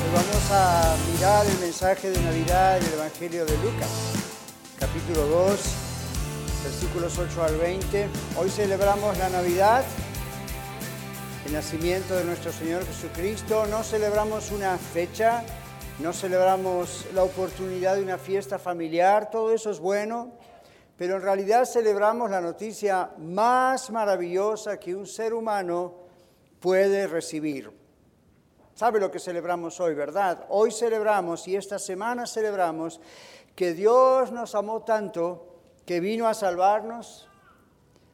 Hoy vamos a mirar el mensaje de Navidad del Evangelio de Lucas, capítulo 2, versículos 8 al 20. Hoy celebramos la Navidad, el nacimiento de nuestro Señor Jesucristo. No celebramos una fecha, no celebramos la oportunidad de una fiesta familiar, todo eso es bueno, pero en realidad celebramos la noticia más maravillosa que un ser humano puede recibir. ¿Sabe lo que celebramos hoy, verdad? Hoy celebramos y esta semana celebramos que Dios nos amó tanto que vino a salvarnos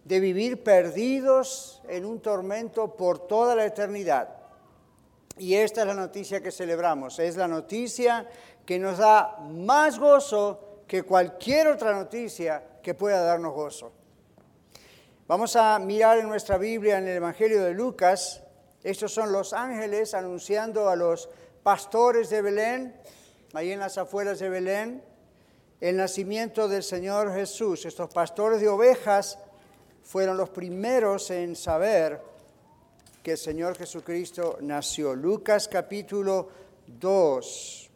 de vivir perdidos en un tormento por toda la eternidad. Y esta es la noticia que celebramos. Es la noticia que nos da más gozo que cualquier otra noticia que pueda darnos gozo. Vamos a mirar en nuestra Biblia, en el Evangelio de Lucas, estos son los ángeles anunciando a los pastores de Belén, ahí en las afueras de Belén, el nacimiento del Señor Jesús. Estos pastores de ovejas fueron los primeros en saber que el Señor Jesucristo nació. Lucas capítulo 2,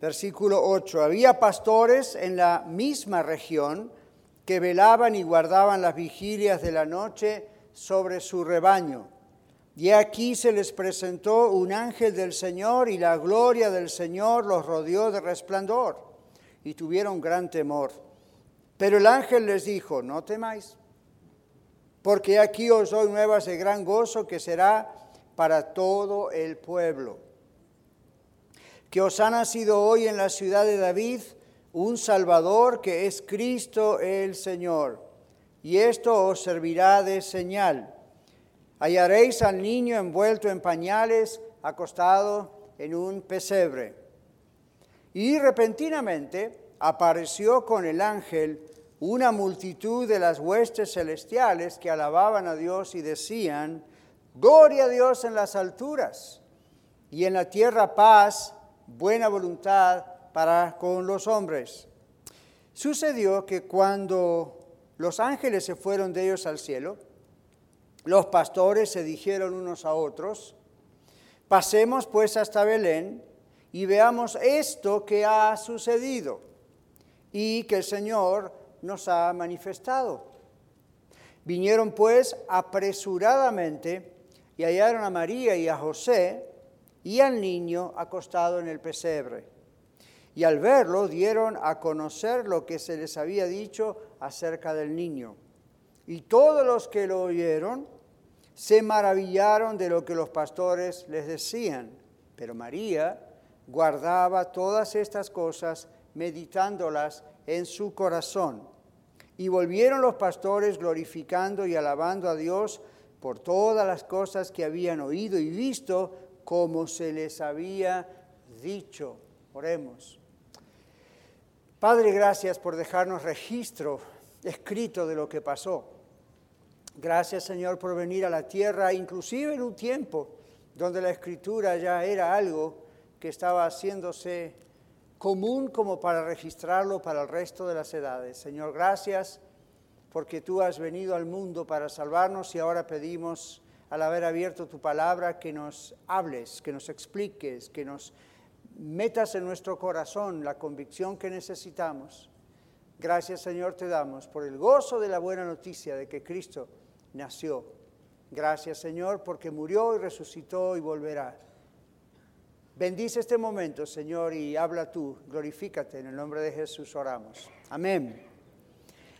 versículo 8. Había pastores en la misma región que velaban y guardaban las vigilias de la noche sobre su rebaño. Y aquí se les presentó un ángel del Señor y la gloria del Señor los rodeó de resplandor y tuvieron gran temor. Pero el ángel les dijo, no temáis, porque aquí os doy nuevas de gran gozo que será para todo el pueblo. Que os ha nacido hoy en la ciudad de David un Salvador que es Cristo el Señor y esto os servirá de señal. Hallaréis al niño envuelto en pañales, acostado en un pesebre. Y repentinamente apareció con el ángel una multitud de las huestes celestiales que alababan a Dios y decían, Gloria a Dios en las alturas y en la tierra paz, buena voluntad para con los hombres. Sucedió que cuando los ángeles se fueron de ellos al cielo. Los pastores se dijeron unos a otros, pasemos pues hasta Belén y veamos esto que ha sucedido y que el Señor nos ha manifestado. Vinieron pues apresuradamente y hallaron a María y a José y al niño acostado en el pesebre y al verlo dieron a conocer lo que se les había dicho acerca del niño. Y todos los que lo oyeron se maravillaron de lo que los pastores les decían. Pero María guardaba todas estas cosas, meditándolas en su corazón. Y volvieron los pastores glorificando y alabando a Dios por todas las cosas que habían oído y visto, como se les había dicho. Oremos. Padre, gracias por dejarnos registro escrito de lo que pasó. Gracias, Señor, por venir a la tierra, inclusive en un tiempo donde la escritura ya era algo que estaba haciéndose común como para registrarlo para el resto de las edades. Señor, gracias porque tú has venido al mundo para salvarnos y ahora pedimos, al haber abierto tu palabra, que nos hables, que nos expliques, que nos metas en nuestro corazón la convicción que necesitamos. Gracias Señor te damos por el gozo de la buena noticia de que Cristo nació. Gracias Señor porque murió y resucitó y volverá. Bendice este momento Señor y habla tú, glorifícate en el nombre de Jesús oramos. Amén.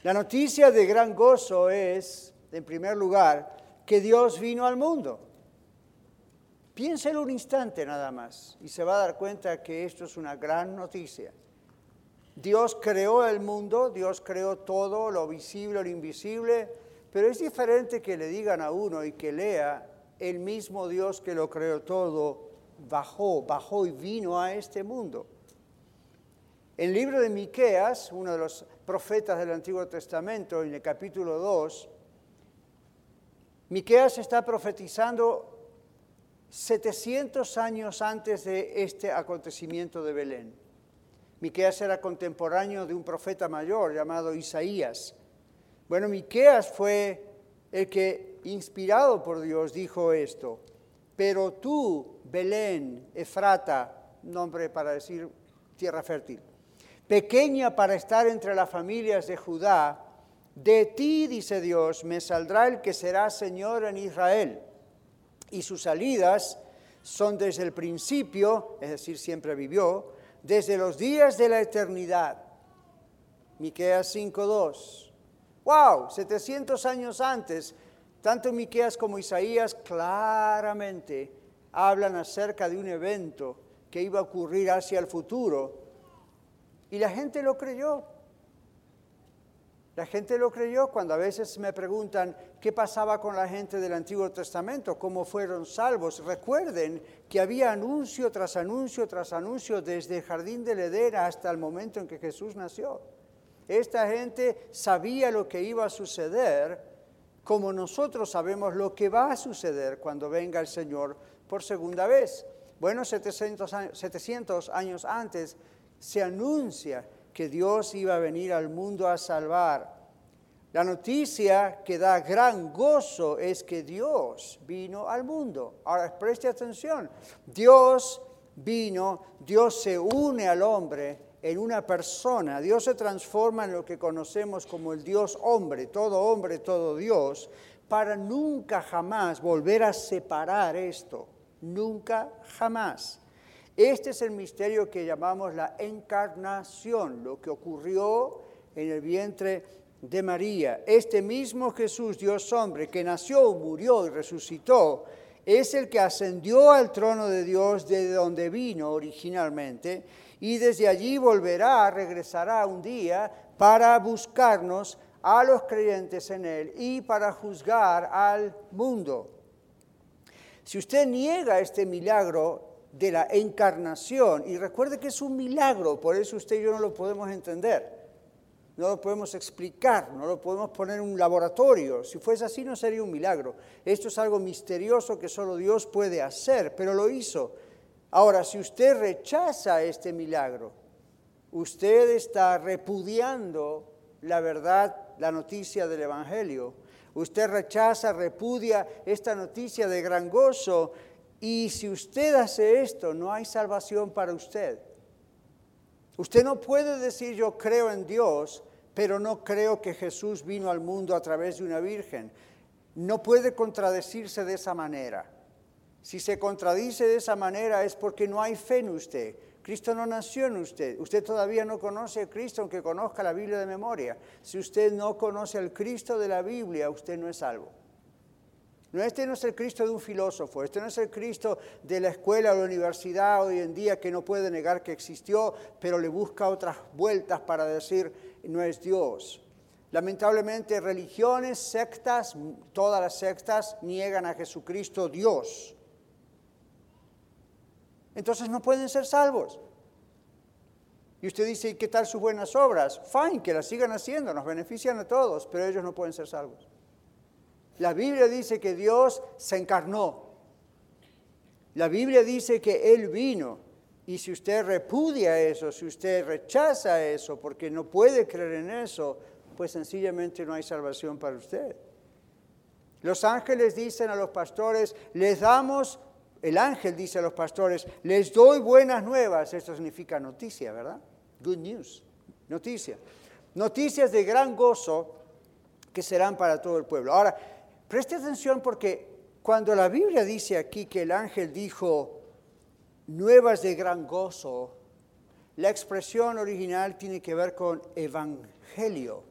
La noticia de gran gozo es, en primer lugar, que Dios vino al mundo. Piénselo un instante nada más y se va a dar cuenta que esto es una gran noticia. Dios creó el mundo, Dios creó todo, lo visible, lo invisible, pero es diferente que le digan a uno y que lea el mismo Dios que lo creó todo, bajó, bajó y vino a este mundo. En el libro de Miqueas, uno de los profetas del Antiguo Testamento, en el capítulo 2, Miqueas está profetizando 700 años antes de este acontecimiento de Belén. Miqueas era contemporáneo de un profeta mayor llamado Isaías. Bueno, Miqueas fue el que, inspirado por Dios, dijo esto. Pero tú, Belén, Efrata, nombre para decir tierra fértil, pequeña para estar entre las familias de Judá, de ti, dice Dios, me saldrá el que será Señor en Israel. Y sus salidas son desde el principio, es decir, siempre vivió, desde los días de la eternidad. Miqueas 5:2. Wow, 700 años antes, tanto Miqueas como Isaías claramente hablan acerca de un evento que iba a ocurrir hacia el futuro. Y la gente lo creyó. La gente lo creyó cuando a veces me preguntan qué pasaba con la gente del Antiguo Testamento, cómo fueron salvos. Recuerden que había anuncio tras anuncio tras anuncio desde el jardín de Edén hasta el momento en que Jesús nació. Esta gente sabía lo que iba a suceder, como nosotros sabemos lo que va a suceder cuando venga el Señor por segunda vez. Bueno, 700 años, 700 años antes se anuncia que Dios iba a venir al mundo a salvar. La noticia que da gran gozo es que Dios vino al mundo. Ahora, preste atención. Dios vino, Dios se une al hombre en una persona. Dios se transforma en lo que conocemos como el Dios hombre, todo hombre, todo Dios, para nunca jamás volver a separar esto. Nunca jamás. Este es el misterio que llamamos la encarnación, lo que ocurrió en el vientre de María. Este mismo Jesús, Dios hombre, que nació, murió y resucitó, es el que ascendió al trono de Dios desde donde vino originalmente y desde allí volverá, regresará un día para buscarnos a los creyentes en Él y para juzgar al mundo. Si usted niega este milagro, de la encarnación. Y recuerde que es un milagro, por eso usted y yo no lo podemos entender. No lo podemos explicar, no lo podemos poner en un laboratorio. Si fuese así no sería un milagro. Esto es algo misterioso que solo Dios puede hacer, pero lo hizo. Ahora, si usted rechaza este milagro, usted está repudiando la verdad, la noticia del Evangelio. Usted rechaza, repudia esta noticia de gran gozo y si usted hace esto, no hay salvación para usted. Usted no puede decir yo creo en Dios, pero no creo que Jesús vino al mundo a través de una virgen. No puede contradecirse de esa manera. Si se contradice de esa manera es porque no hay fe en usted. Cristo no nació en usted. Usted todavía no conoce a Cristo aunque conozca la Biblia de memoria. Si usted no conoce al Cristo de la Biblia, usted no es salvo. No, este no es el Cristo de un filósofo, este no es el Cristo de la escuela o la universidad hoy en día que no puede negar que existió, pero le busca otras vueltas para decir no es Dios. Lamentablemente religiones, sectas, todas las sectas niegan a Jesucristo Dios. Entonces no pueden ser salvos. Y usted dice, ¿qué tal sus buenas obras? Fine, que las sigan haciendo, nos benefician a todos, pero ellos no pueden ser salvos. La Biblia dice que Dios se encarnó. La Biblia dice que Él vino. Y si usted repudia eso, si usted rechaza eso porque no puede creer en eso, pues sencillamente no hay salvación para usted. Los ángeles dicen a los pastores, les damos, el ángel dice a los pastores, les doy buenas nuevas. Esto significa noticia, ¿verdad? Good news, noticia. Noticias de gran gozo que serán para todo el pueblo. Ahora, Preste atención porque cuando la Biblia dice aquí que el ángel dijo nuevas de gran gozo, la expresión original tiene que ver con evangelio.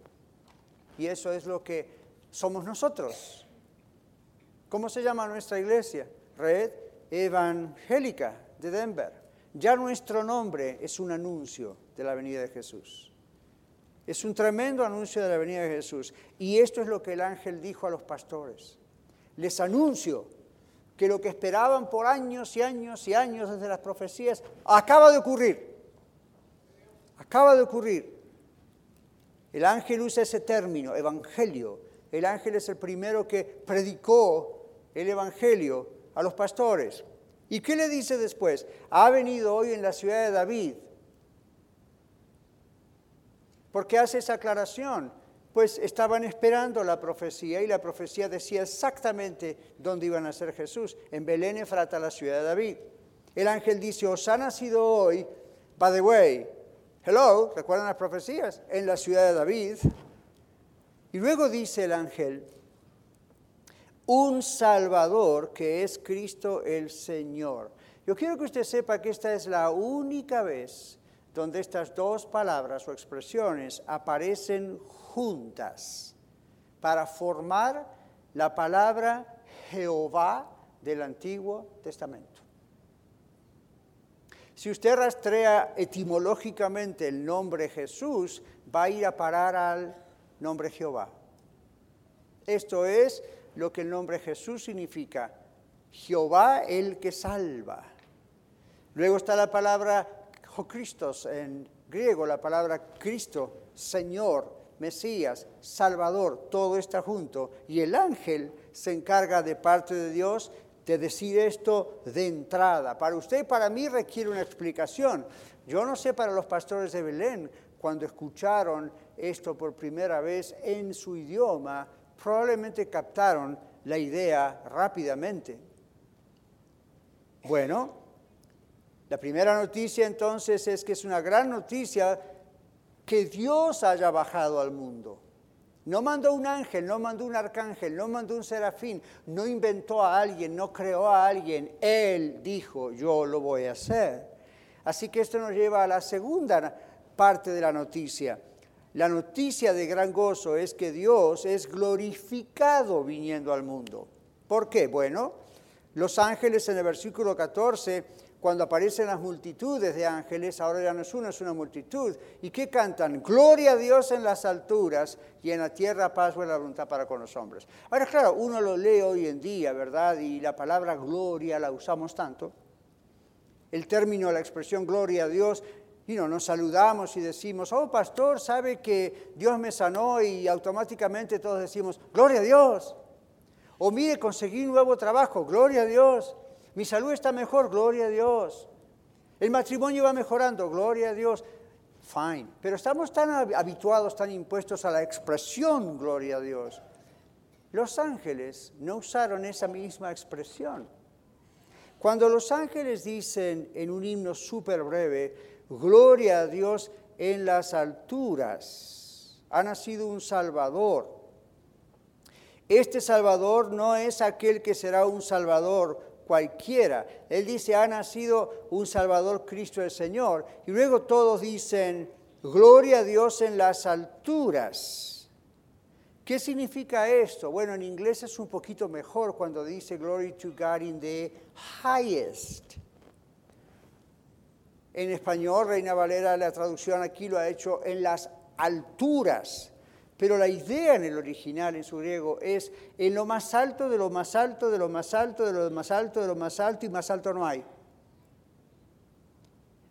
Y eso es lo que somos nosotros. ¿Cómo se llama nuestra iglesia? Red Evangélica de Denver. Ya nuestro nombre es un anuncio de la venida de Jesús. Es un tremendo anuncio de la venida de Jesús. Y esto es lo que el ángel dijo a los pastores. Les anuncio que lo que esperaban por años y años y años desde las profecías acaba de ocurrir. Acaba de ocurrir. El ángel usa ese término, evangelio. El ángel es el primero que predicó el evangelio a los pastores. ¿Y qué le dice después? Ha venido hoy en la ciudad de David. ¿Por qué hace esa aclaración? Pues estaban esperando la profecía y la profecía decía exactamente dónde iban a ser Jesús, en Belén Efrata, la ciudad de David. El ángel dice, os ha nacido hoy, by the way, hello, ¿recuerdan las profecías? En la ciudad de David. Y luego dice el ángel, un Salvador que es Cristo el Señor. Yo quiero que usted sepa que esta es la única vez donde estas dos palabras o expresiones aparecen juntas para formar la palabra Jehová del Antiguo Testamento. Si usted rastrea etimológicamente el nombre Jesús, va a ir a parar al nombre Jehová. Esto es lo que el nombre Jesús significa. Jehová el que salva. Luego está la palabra Cristos en griego, la palabra Cristo, Señor, Mesías, Salvador, todo está junto. Y el ángel se encarga de parte de Dios de decir esto de entrada. Para usted para mí requiere una explicación. Yo no sé para los pastores de Belén, cuando escucharon esto por primera vez en su idioma, probablemente captaron la idea rápidamente. Bueno, la primera noticia entonces es que es una gran noticia que Dios haya bajado al mundo. No mandó un ángel, no mandó un arcángel, no mandó un serafín, no inventó a alguien, no creó a alguien. Él dijo, yo lo voy a hacer. Así que esto nos lleva a la segunda parte de la noticia. La noticia de gran gozo es que Dios es glorificado viniendo al mundo. ¿Por qué? Bueno, los ángeles en el versículo 14, cuando aparecen las multitudes de ángeles, ahora ya no es uno, es una multitud. ¿Y qué cantan? Gloria a Dios en las alturas y en la tierra paz la voluntad para con los hombres. Ahora, claro, uno lo lee hoy en día, ¿verdad? Y la palabra gloria la usamos tanto. El término, la expresión gloria a Dios y no, nos saludamos y decimos, oh pastor, sabe que Dios me sanó y automáticamente todos decimos, gloria a Dios. O mire, conseguí un nuevo trabajo, gloria a Dios. Mi salud está mejor, gloria a Dios. El matrimonio va mejorando, gloria a Dios. Fine. Pero estamos tan habituados, tan impuestos a la expresión, gloria a Dios. Los ángeles no usaron esa misma expresión. Cuando los ángeles dicen en un himno súper breve, Gloria a Dios en las alturas. Ha nacido un Salvador. Este Salvador no es aquel que será un Salvador cualquiera. Él dice, ha nacido un Salvador Cristo el Señor. Y luego todos dicen, Gloria a Dios en las alturas. ¿Qué significa esto? Bueno, en inglés es un poquito mejor cuando dice Glory to God in the highest. En español, Reina Valera, la traducción aquí lo ha hecho en las alturas. Pero la idea en el original, en su griego, es en lo más alto, de lo más alto, de lo más alto, de lo más alto, de lo más alto y más alto no hay.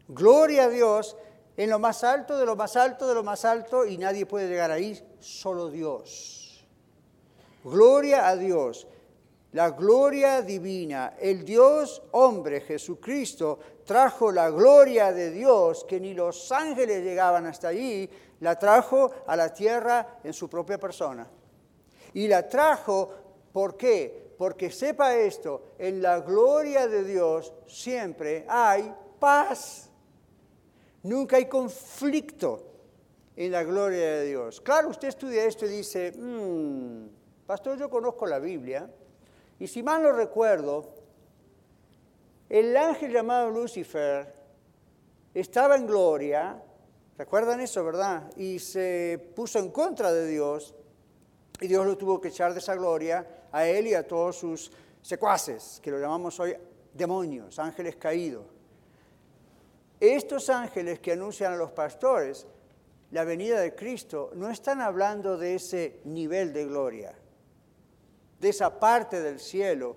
Gloria a Dios en lo más alto, de lo más alto, de lo más alto y nadie puede llegar ahí, solo Dios. Gloria a Dios la gloria divina. El Dios hombre, Jesucristo, trajo la gloria de Dios, que ni los ángeles llegaban hasta allí, la trajo a la tierra en su propia persona. Y la trajo, ¿por qué? Porque sepa esto, en la gloria de Dios siempre hay paz. Nunca hay conflicto en la gloria de Dios. Claro, usted estudia esto y dice, mm, pastor, yo conozco la Biblia y si mal no recuerdo, el ángel llamado Lucifer estaba en gloria, ¿recuerdan eso, verdad? Y se puso en contra de Dios y Dios lo tuvo que echar de esa gloria a él y a todos sus secuaces, que lo llamamos hoy demonios, ángeles caídos. Estos ángeles que anuncian a los pastores la venida de Cristo no están hablando de ese nivel de gloria de esa parte del cielo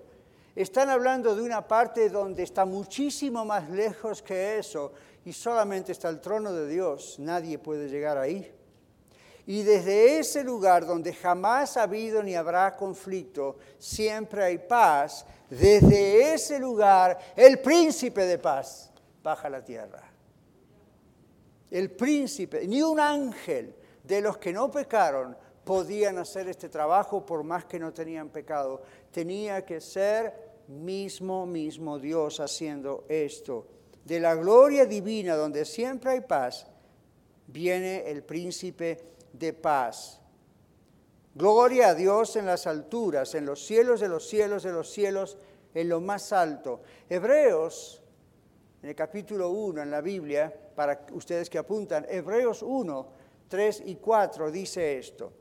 Están hablando de una parte donde está muchísimo más lejos que eso y solamente está el trono de Dios. Nadie puede llegar ahí. Y desde ese lugar donde jamás ha habido ni habrá conflicto, siempre hay paz, desde ese lugar el príncipe de paz baja a la tierra. El príncipe, ni un ángel de los que no pecaron podían hacer este trabajo por más que no tenían pecado. Tenía que ser mismo, mismo Dios haciendo esto. De la gloria divina, donde siempre hay paz, viene el príncipe de paz. Gloria a Dios en las alturas, en los cielos de los cielos de los cielos, en lo más alto. Hebreos, en el capítulo 1 en la Biblia, para ustedes que apuntan, Hebreos 1, 3 y 4 dice esto.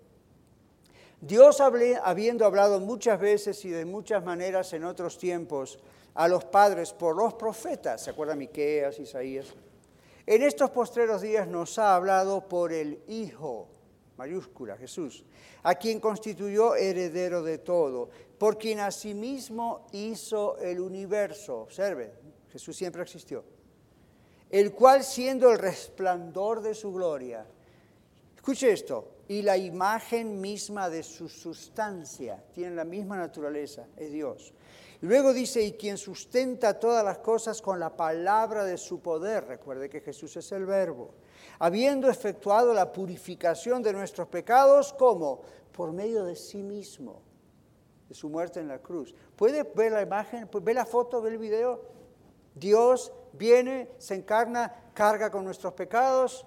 Dios habiendo hablado muchas veces y de muchas maneras en otros tiempos a los padres por los profetas, ¿se acuerdan Miqueas, Isaías? En estos postreros días nos ha hablado por el Hijo, mayúscula, Jesús, a quien constituyó heredero de todo, por quien asimismo hizo el universo. Observe, Jesús siempre existió. El cual siendo el resplandor de su gloria. Escuche esto, y la imagen misma de su sustancia, tiene la misma naturaleza, es Dios. Luego dice, y quien sustenta todas las cosas con la palabra de su poder, recuerde que Jesús es el verbo, habiendo efectuado la purificación de nuestros pecados, ¿cómo? Por medio de sí mismo, de su muerte en la cruz. ¿Puede ver la imagen, ver la foto, ver el video? Dios viene, se encarna, carga con nuestros pecados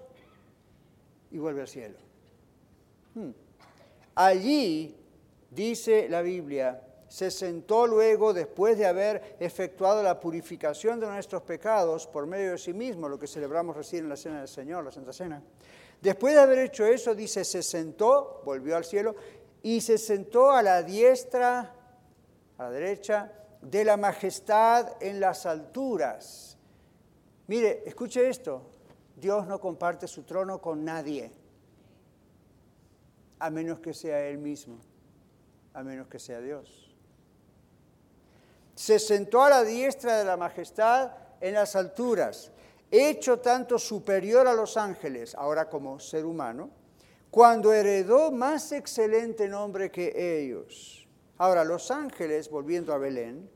y vuelve al cielo. Hmm. Allí, dice la Biblia, se sentó luego, después de haber efectuado la purificación de nuestros pecados por medio de sí mismo, lo que celebramos recién en la Cena del Señor, la Santa Cena. Después de haber hecho eso, dice, se sentó, volvió al cielo, y se sentó a la diestra, a la derecha, de la majestad en las alturas. Mire, escuche esto, Dios no comparte su trono con nadie a menos que sea Él mismo, a menos que sea Dios. Se sentó a la diestra de la majestad en las alturas, hecho tanto superior a los ángeles, ahora como ser humano, cuando heredó más excelente nombre que ellos. Ahora, los ángeles, volviendo a Belén,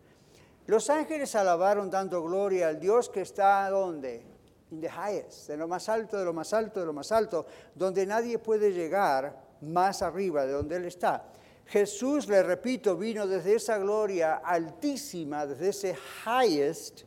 los ángeles alabaron dando gloria al Dios que está donde? In the highest, de lo más alto, de lo más alto, de lo más alto, donde nadie puede llegar más arriba de donde Él está. Jesús, le repito, vino desde esa gloria altísima, desde ese highest,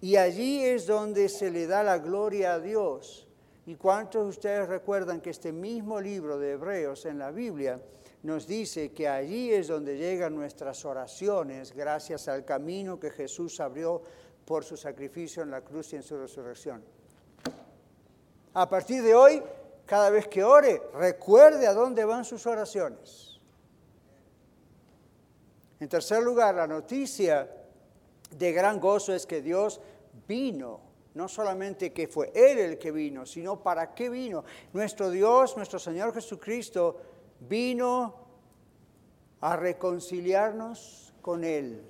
y allí es donde se le da la gloria a Dios. ¿Y cuántos de ustedes recuerdan que este mismo libro de Hebreos en la Biblia nos dice que allí es donde llegan nuestras oraciones gracias al camino que Jesús abrió por su sacrificio en la cruz y en su resurrección? A partir de hoy, cada vez que ore, recuerde a dónde van sus oraciones. En tercer lugar, la noticia de gran gozo es que Dios vino. No solamente que fue Él el que vino, sino para qué vino. Nuestro Dios, nuestro Señor Jesucristo, vino a reconciliarnos con Él.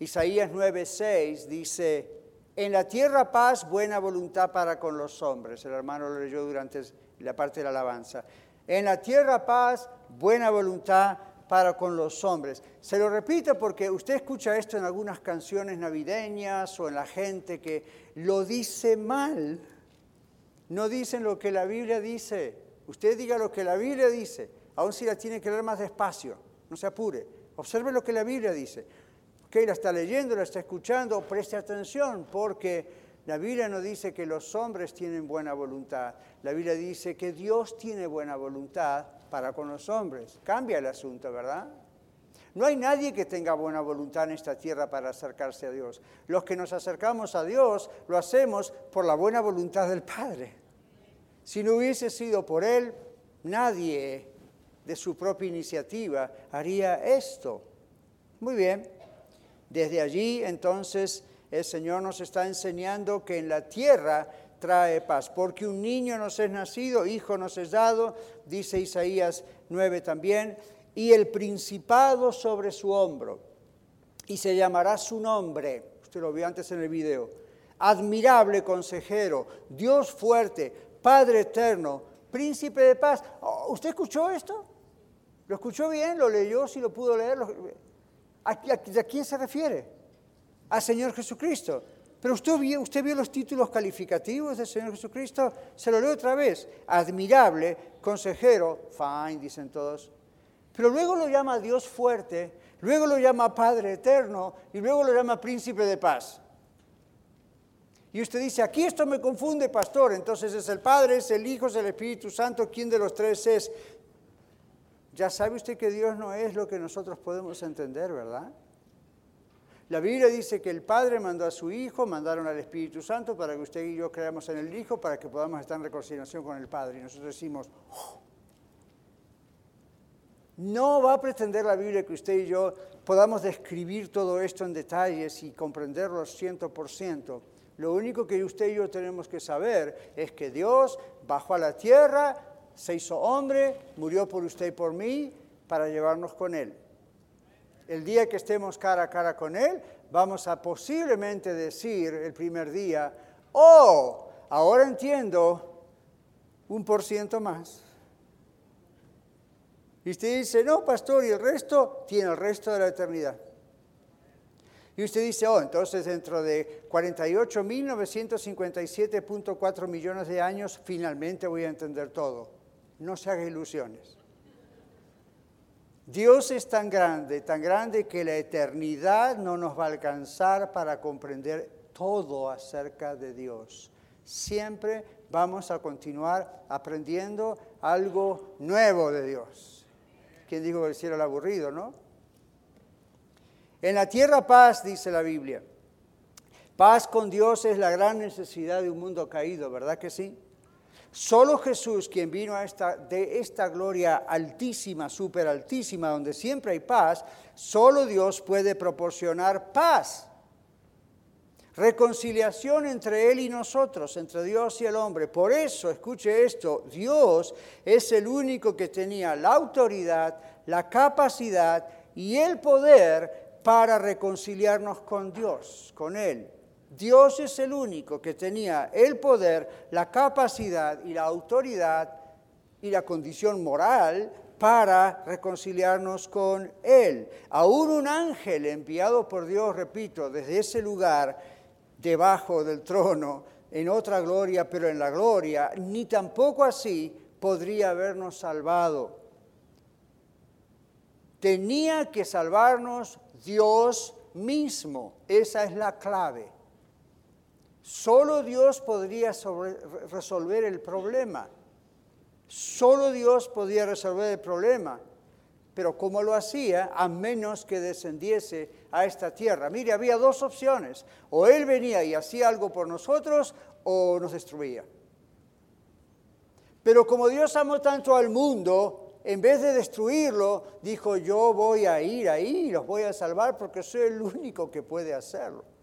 Isaías 9:6 dice, en la tierra paz, buena voluntad para con los hombres. El hermano lo leyó durante la parte de la alabanza. En la tierra paz, buena voluntad para con los hombres. Se lo repito porque usted escucha esto en algunas canciones navideñas o en la gente que lo dice mal. No dicen lo que la Biblia dice. Usted diga lo que la Biblia dice, aun si la tiene que leer más despacio. No se apure. Observe lo que la Biblia dice que la está leyendo, la está escuchando, preste atención, porque la Biblia no dice que los hombres tienen buena voluntad, la Biblia dice que Dios tiene buena voluntad para con los hombres. Cambia el asunto, ¿verdad? No hay nadie que tenga buena voluntad en esta tierra para acercarse a Dios. Los que nos acercamos a Dios lo hacemos por la buena voluntad del Padre. Si no hubiese sido por Él, nadie de su propia iniciativa haría esto. Muy bien, desde allí entonces el Señor nos está enseñando que en la tierra trae paz, porque un niño nos es nacido, hijo nos es dado, dice Isaías 9 también, y el principado sobre su hombro. Y se llamará su nombre, usted lo vio antes en el video, admirable consejero, Dios fuerte, Padre eterno, príncipe de paz. Oh, ¿Usted escuchó esto? ¿Lo escuchó bien? ¿Lo leyó? Si lo pudo leer. ¿A, quién se refiere? Al Señor Jesucristo. Pero usted vio, usted vio los títulos calificativos del Señor Jesucristo. Se lo leo otra vez. Admirable, consejero, fine, dicen todos. Pero luego lo llama Dios fuerte, luego lo llama Padre eterno y luego lo llama príncipe de paz. Y usted dice, aquí esto me confunde, pastor. Entonces es el Padre, es el Hijo, es el Espíritu Santo. ¿Quién de los tres es? Ya sabe usted que Dios no es lo que nosotros podemos entender, ¿verdad? La Biblia dice que el Padre mandó a su Hijo, mandaron al Espíritu Santo para que usted y yo creamos en el Hijo, para que podamos estar en reconciliación con el Padre. Y nosotros decimos, oh". no va a pretender la Biblia que usted y yo podamos describir todo esto en detalles y comprenderlo ciento por ciento. Lo único que usted y yo tenemos que saber es que Dios bajó a la tierra, se hizo hombre, murió por usted y por mí para llevarnos con Él. El día que estemos cara a cara con Él, vamos a posiblemente decir el primer día, oh, ahora entiendo un por ciento más. Y usted dice, no, pastor, y el resto tiene el resto de la eternidad. Y usted dice, oh, entonces dentro de 48.957.4 millones de años finalmente voy a entender todo. No se haga ilusiones. Dios es tan grande, tan grande que la eternidad no nos va a alcanzar para comprender todo acerca de Dios. Siempre vamos a continuar aprendiendo algo nuevo de Dios. ¿Quién dijo que el aburrido, no? En la tierra paz, dice la Biblia. Paz con Dios es la gran necesidad de un mundo caído, ¿verdad que sí? Solo Jesús, quien vino a esta, de esta gloria altísima, súper altísima, donde siempre hay paz, solo Dios puede proporcionar paz. Reconciliación entre Él y nosotros, entre Dios y el hombre. Por eso, escuche esto, Dios es el único que tenía la autoridad, la capacidad y el poder para reconciliarnos con Dios, con Él. Dios es el único que tenía el poder, la capacidad y la autoridad y la condición moral para reconciliarnos con Él. Aún un ángel enviado por Dios, repito, desde ese lugar, debajo del trono, en otra gloria, pero en la gloria, ni tampoco así podría habernos salvado. Tenía que salvarnos Dios mismo. Esa es la clave. Solo Dios podría resolver el problema. Solo Dios podía resolver el problema. Pero ¿cómo lo hacía? A menos que descendiese a esta tierra. Mire, había dos opciones. O Él venía y hacía algo por nosotros o nos destruía. Pero como Dios amó tanto al mundo, en vez de destruirlo, dijo, yo voy a ir ahí y los voy a salvar porque soy el único que puede hacerlo.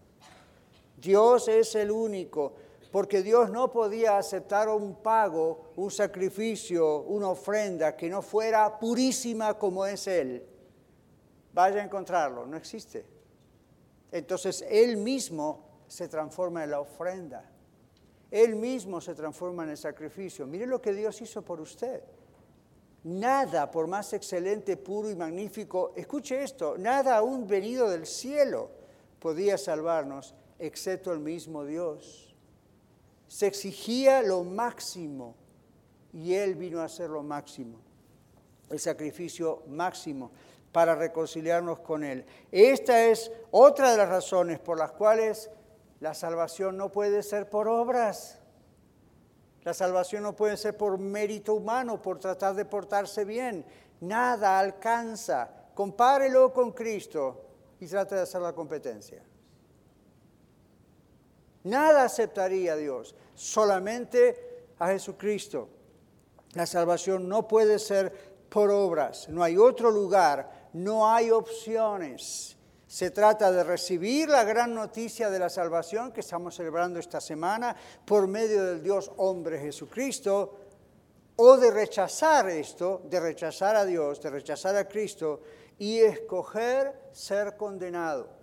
Dios es el único, porque Dios no podía aceptar un pago, un sacrificio, una ofrenda que no fuera purísima como es Él. Vaya a encontrarlo, no existe. Entonces Él mismo se transforma en la ofrenda. Él mismo se transforma en el sacrificio. Mire lo que Dios hizo por usted. Nada, por más excelente, puro y magnífico, escuche esto, nada aún venido del cielo podía salvarnos excepto el mismo Dios. Se exigía lo máximo y Él vino a hacer lo máximo, el sacrificio máximo para reconciliarnos con Él. Esta es otra de las razones por las cuales la salvación no puede ser por obras. La salvación no puede ser por mérito humano, por tratar de portarse bien. Nada alcanza. Compárelo con Cristo y trate de hacer la competencia. Nada aceptaría Dios, solamente a Jesucristo. La salvación no puede ser por obras, no hay otro lugar, no hay opciones. Se trata de recibir la gran noticia de la salvación que estamos celebrando esta semana por medio del Dios hombre Jesucristo o de rechazar esto, de rechazar a Dios, de rechazar a Cristo y escoger ser condenado.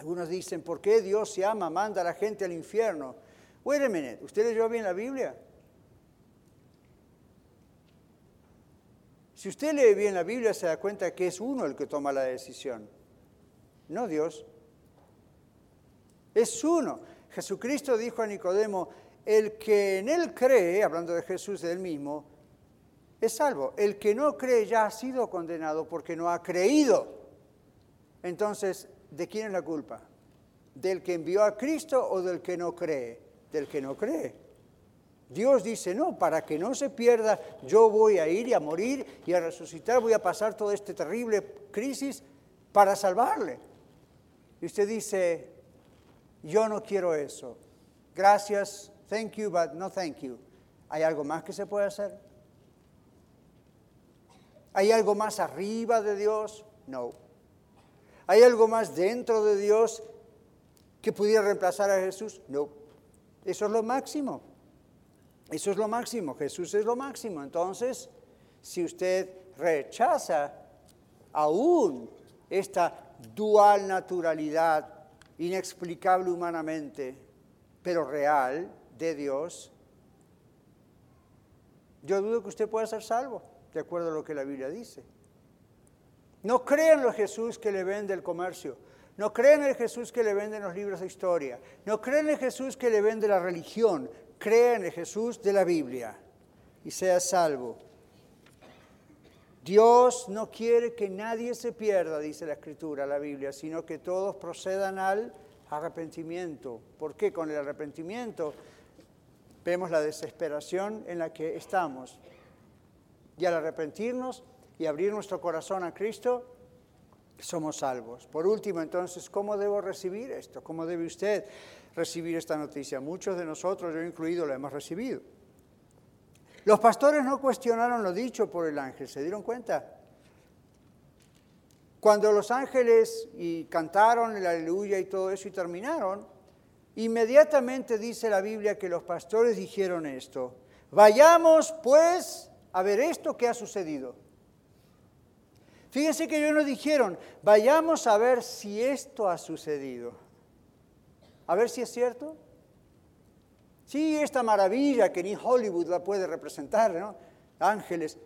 Algunos dicen, ¿por qué Dios se ama, manda a la gente al infierno? Wait a minute, ¿usted leyó bien la Biblia? Si usted lee bien la Biblia se da cuenta que es uno el que toma la decisión, no Dios. Es uno. Jesucristo dijo a Nicodemo, el que en él cree, hablando de Jesús de él mismo, es salvo. El que no cree ya ha sido condenado porque no ha creído. Entonces, ¿de quién es la culpa? ¿Del que envió a Cristo o del que no cree? Del que no cree. Dios dice, no, para que no se pierda, yo voy a ir y a morir y a resucitar, voy a pasar toda esta terrible crisis para salvarle. Y usted dice, yo no quiero eso. Gracias, thank you, but no thank you. ¿Hay algo más que se puede hacer? ¿Hay algo más arriba de Dios? No. ¿Hay algo más dentro de Dios que pudiera reemplazar a Jesús? No. Eso es lo máximo. Eso es lo máximo. Jesús es lo máximo. Entonces, si usted rechaza aún esta dual naturalidad inexplicable humanamente, pero real de Dios, yo dudo que usted pueda ser salvo, de acuerdo a lo que la Biblia dice. No crean en el Jesús que le vende el comercio. No creen en el Jesús que le venden los libros de historia. No creen en el Jesús que le vende la religión. Crean en el Jesús de la Biblia y sea salvo. Dios no quiere que nadie se pierda, dice la Escritura, la Biblia, sino que todos procedan al arrepentimiento. ¿Por qué? Con el arrepentimiento vemos la desesperación en la que estamos. Y al arrepentirnos y abrir nuestro corazón a Cristo, somos salvos. Por último, entonces, ¿cómo debo recibir esto? ¿Cómo debe usted recibir esta noticia? Muchos de nosotros, yo incluido, la hemos recibido. Los pastores no cuestionaron lo dicho por el ángel, ¿se dieron cuenta? Cuando los ángeles y cantaron el aleluya y todo eso y terminaron, inmediatamente dice la Biblia que los pastores dijeron esto, vayamos pues a ver esto que ha sucedido. Fíjense que ellos no dijeron, vayamos a ver si esto ha sucedido. A ver si es cierto. Sí, esta maravilla que ni Hollywood la puede representar, ¿no? Ángeles.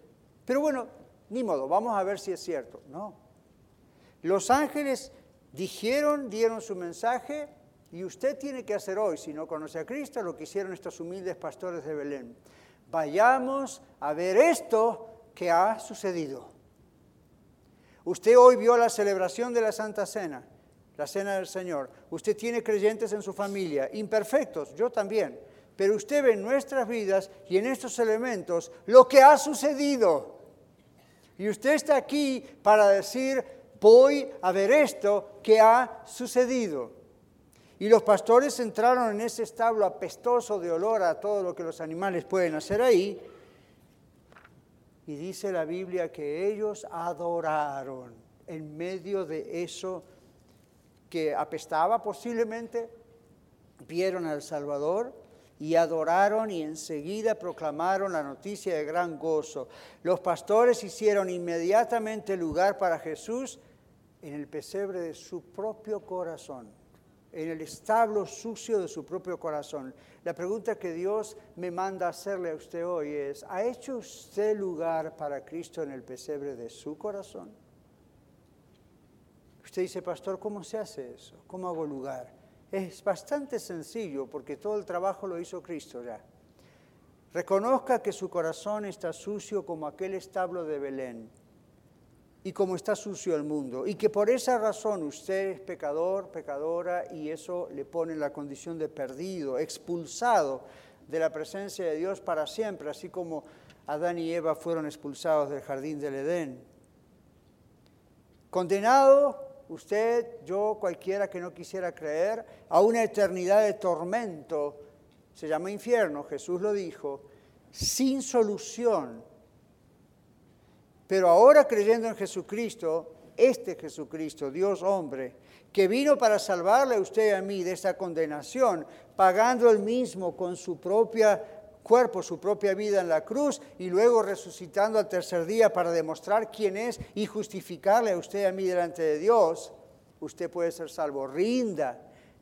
Pero bueno, ni modo, vamos a ver si es cierto. No. Los ángeles dijeron, dieron su mensaje, y usted tiene que hacer hoy, si no conoce a Cristo, lo que hicieron estos humildes pastores de Belén. Vayamos a ver esto que ha sucedido. Usted hoy vio la celebración de la Santa Cena, la Cena del Señor. Usted tiene creyentes en su familia, imperfectos, yo también pero usted ve en nuestras vidas y en estos elementos lo que ha sucedido. Y usted está aquí para decir, voy a ver esto que ha sucedido. Y los pastores entraron en ese establo apestoso de olor a todo lo que los animales pueden hacer ahí. Y dice la Biblia que ellos adoraron en medio de eso que apestaba posiblemente. Vieron al Salvador y adoraron y enseguida proclamaron la noticia de gran gozo. Los pastores hicieron inmediatamente lugar para Jesús en el pesebre de su propio corazón, en el establo sucio de su propio corazón. La pregunta que Dios me manda hacerle a usted hoy es, ¿ha hecho usted lugar para Cristo en el pesebre de su corazón? Usted dice, pastor, ¿cómo se hace eso? ¿Cómo hago lugar? Es bastante sencillo porque todo el trabajo lo hizo Cristo ya. Reconozca que su corazón está sucio como aquel establo de Belén y como está sucio el mundo y que por esa razón usted es pecador, pecadora y eso le pone en la condición de perdido, expulsado de la presencia de Dios para siempre, así como Adán y Eva fueron expulsados del jardín del Edén. Condenado usted, yo, cualquiera que no quisiera creer, a una eternidad de tormento, se llama infierno, Jesús lo dijo, sin solución. Pero ahora creyendo en Jesucristo, este Jesucristo, Dios hombre, que vino para salvarle a usted y a mí de esa condenación, pagando el mismo con su propia cuerpo, su propia vida en la cruz y luego resucitando al tercer día para demostrar quién es y justificarle a usted y a mí delante de Dios, usted puede ser salvo. Rinda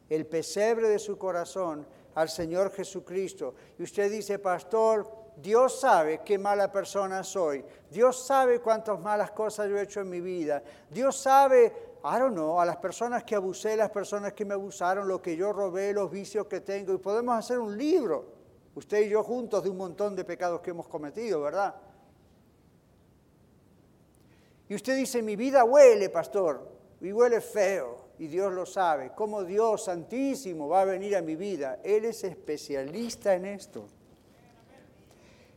el pesebre de su corazón al Señor Jesucristo. Y usted dice, pastor, Dios sabe qué mala persona soy. Dios sabe cuántas malas cosas yo he hecho en mi vida. Dios sabe, I don't know, a las personas que abusé, las personas que me abusaron, lo que yo robé, los vicios que tengo. Y podemos hacer un libro, usted y yo juntos, de un montón de pecados que hemos cometido, ¿verdad? Y usted dice, mi vida huele, pastor, y huele feo y Dios lo sabe. Como Dios Santísimo va a venir a mi vida. Él es especialista en esto.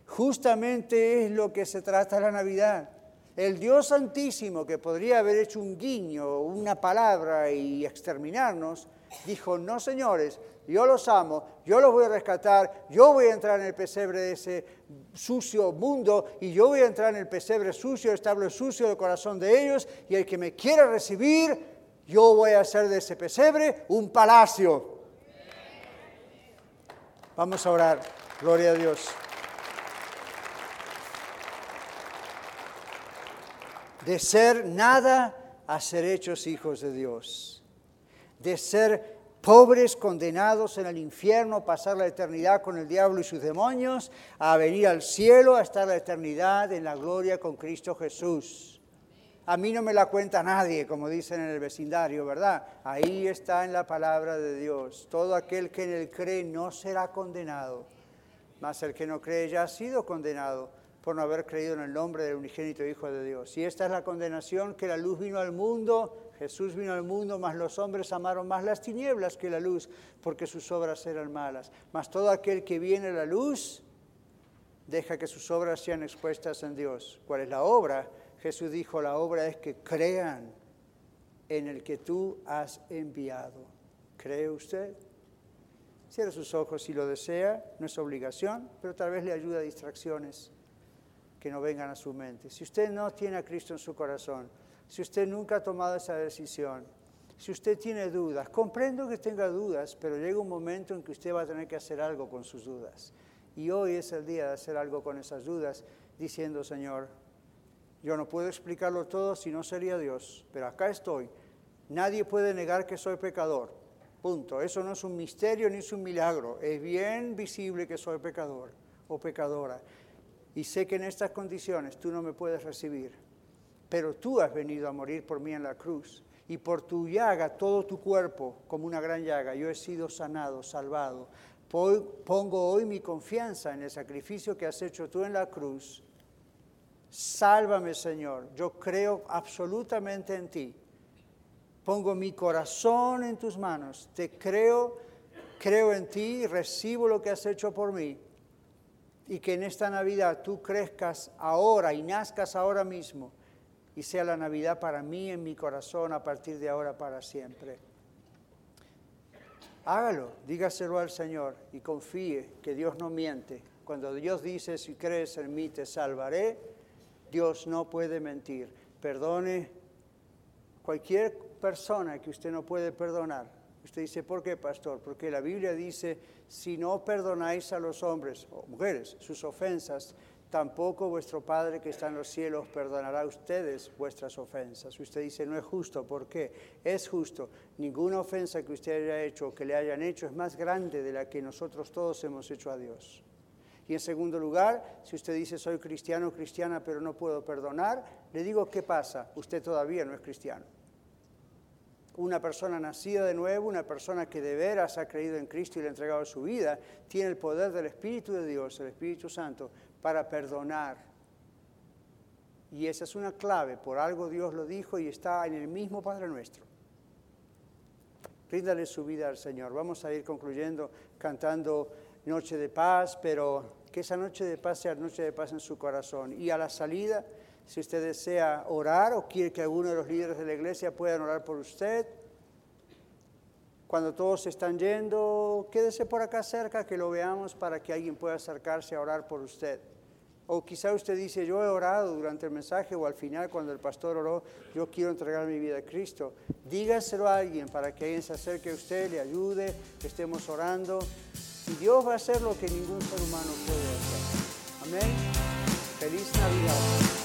Justamente es lo que se trata la Navidad. El Dios Santísimo, que podría haber hecho un guiño, una palabra y exterminarnos, dijo, no señores, yo los amo, yo los voy a rescatar, yo voy a entrar en el pesebre de ese sucio mundo y yo voy a entrar en el pesebre sucio, el establo sucio del corazón de ellos y el que me quiera recibir, yo voy a hacer de ese pesebre un palacio. Vamos a orar. Gloria a Dios. De ser nada a ser hechos hijos de Dios. De ser pobres condenados en el infierno, pasar la eternidad con el diablo y sus demonios, a venir al cielo, a estar la eternidad en la gloria con Cristo Jesús. A mí no me la cuenta nadie, como dicen en el vecindario, ¿verdad? Ahí está en la palabra de Dios. Todo aquel que en él cree no será condenado, mas el que no cree ya ha sido condenado por no haber creído en el nombre del unigénito Hijo de Dios. Y esta es la condenación, que la luz vino al mundo, Jesús vino al mundo, mas los hombres amaron más las tinieblas que la luz, porque sus obras eran malas. Mas todo aquel que viene a la luz, deja que sus obras sean expuestas en Dios. ¿Cuál es la obra? Jesús dijo, la obra es que crean en el que tú has enviado. ¿Cree usted? Cierra sus ojos si lo desea, no es obligación, pero tal vez le ayuda a distracciones que no vengan a su mente. Si usted no tiene a Cristo en su corazón, si usted nunca ha tomado esa decisión, si usted tiene dudas, comprendo que tenga dudas, pero llega un momento en que usted va a tener que hacer algo con sus dudas. Y hoy es el día de hacer algo con esas dudas, diciendo, Señor, yo no puedo explicarlo todo si no sería Dios, pero acá estoy. Nadie puede negar que soy pecador. Punto. Eso no es un misterio ni es un milagro. Es bien visible que soy pecador o pecadora. Y sé que en estas condiciones tú no me puedes recibir. Pero tú has venido a morir por mí en la cruz. Y por tu llaga, todo tu cuerpo, como una gran llaga, yo he sido sanado, salvado. Pongo hoy mi confianza en el sacrificio que has hecho tú en la cruz Sálvame, Señor. Yo creo absolutamente en ti. Pongo mi corazón en tus manos. Te creo, creo en ti, recibo lo que has hecho por mí. Y que en esta Navidad tú crezcas ahora y nazcas ahora mismo. Y sea la Navidad para mí en mi corazón a partir de ahora para siempre. Hágalo, dígaselo al Señor y confíe que Dios no miente. Cuando Dios dice, si crees en mí, te salvaré, Dios no puede mentir. Perdone cualquier persona que usted no puede perdonar. Usted dice, ¿por qué, pastor? Porque la Biblia dice, si no perdonáis a los hombres o mujeres sus ofensas, tampoco vuestro Padre que está en los cielos perdonará a ustedes vuestras ofensas. Usted dice, no es justo. ¿Por qué? Es justo. Ninguna ofensa que usted haya hecho o que le hayan hecho es más grande de la que nosotros todos hemos hecho a Dios. Y en segundo lugar, si usted dice soy cristiano o cristiana pero no puedo perdonar, le digo, ¿qué pasa? Usted todavía no es cristiano. Una persona nacida de nuevo, una persona que de veras ha creído en Cristo y le ha entregado su vida, tiene el poder del Espíritu de Dios, el Espíritu Santo, para perdonar. Y esa es una clave, por algo Dios lo dijo y está en el mismo Padre nuestro. Ríndale su vida al Señor. Vamos a ir concluyendo cantando noche de paz, pero que esa noche de paz sea noche de paz en su corazón. Y a la salida, si usted desea orar o quiere que alguno de los líderes de la iglesia puedan orar por usted, cuando todos están yendo, quédese por acá cerca que lo veamos para que alguien pueda acercarse a orar por usted. O quizá usted dice, yo he orado durante el mensaje o al final cuando el pastor oró, yo quiero entregar mi vida a Cristo. Dígaselo a alguien para que alguien se acerque a usted, le ayude, estemos orando. Y Dios va a hacer lo que ningún ser humano puede hacer. Amén. Feliz Navidad.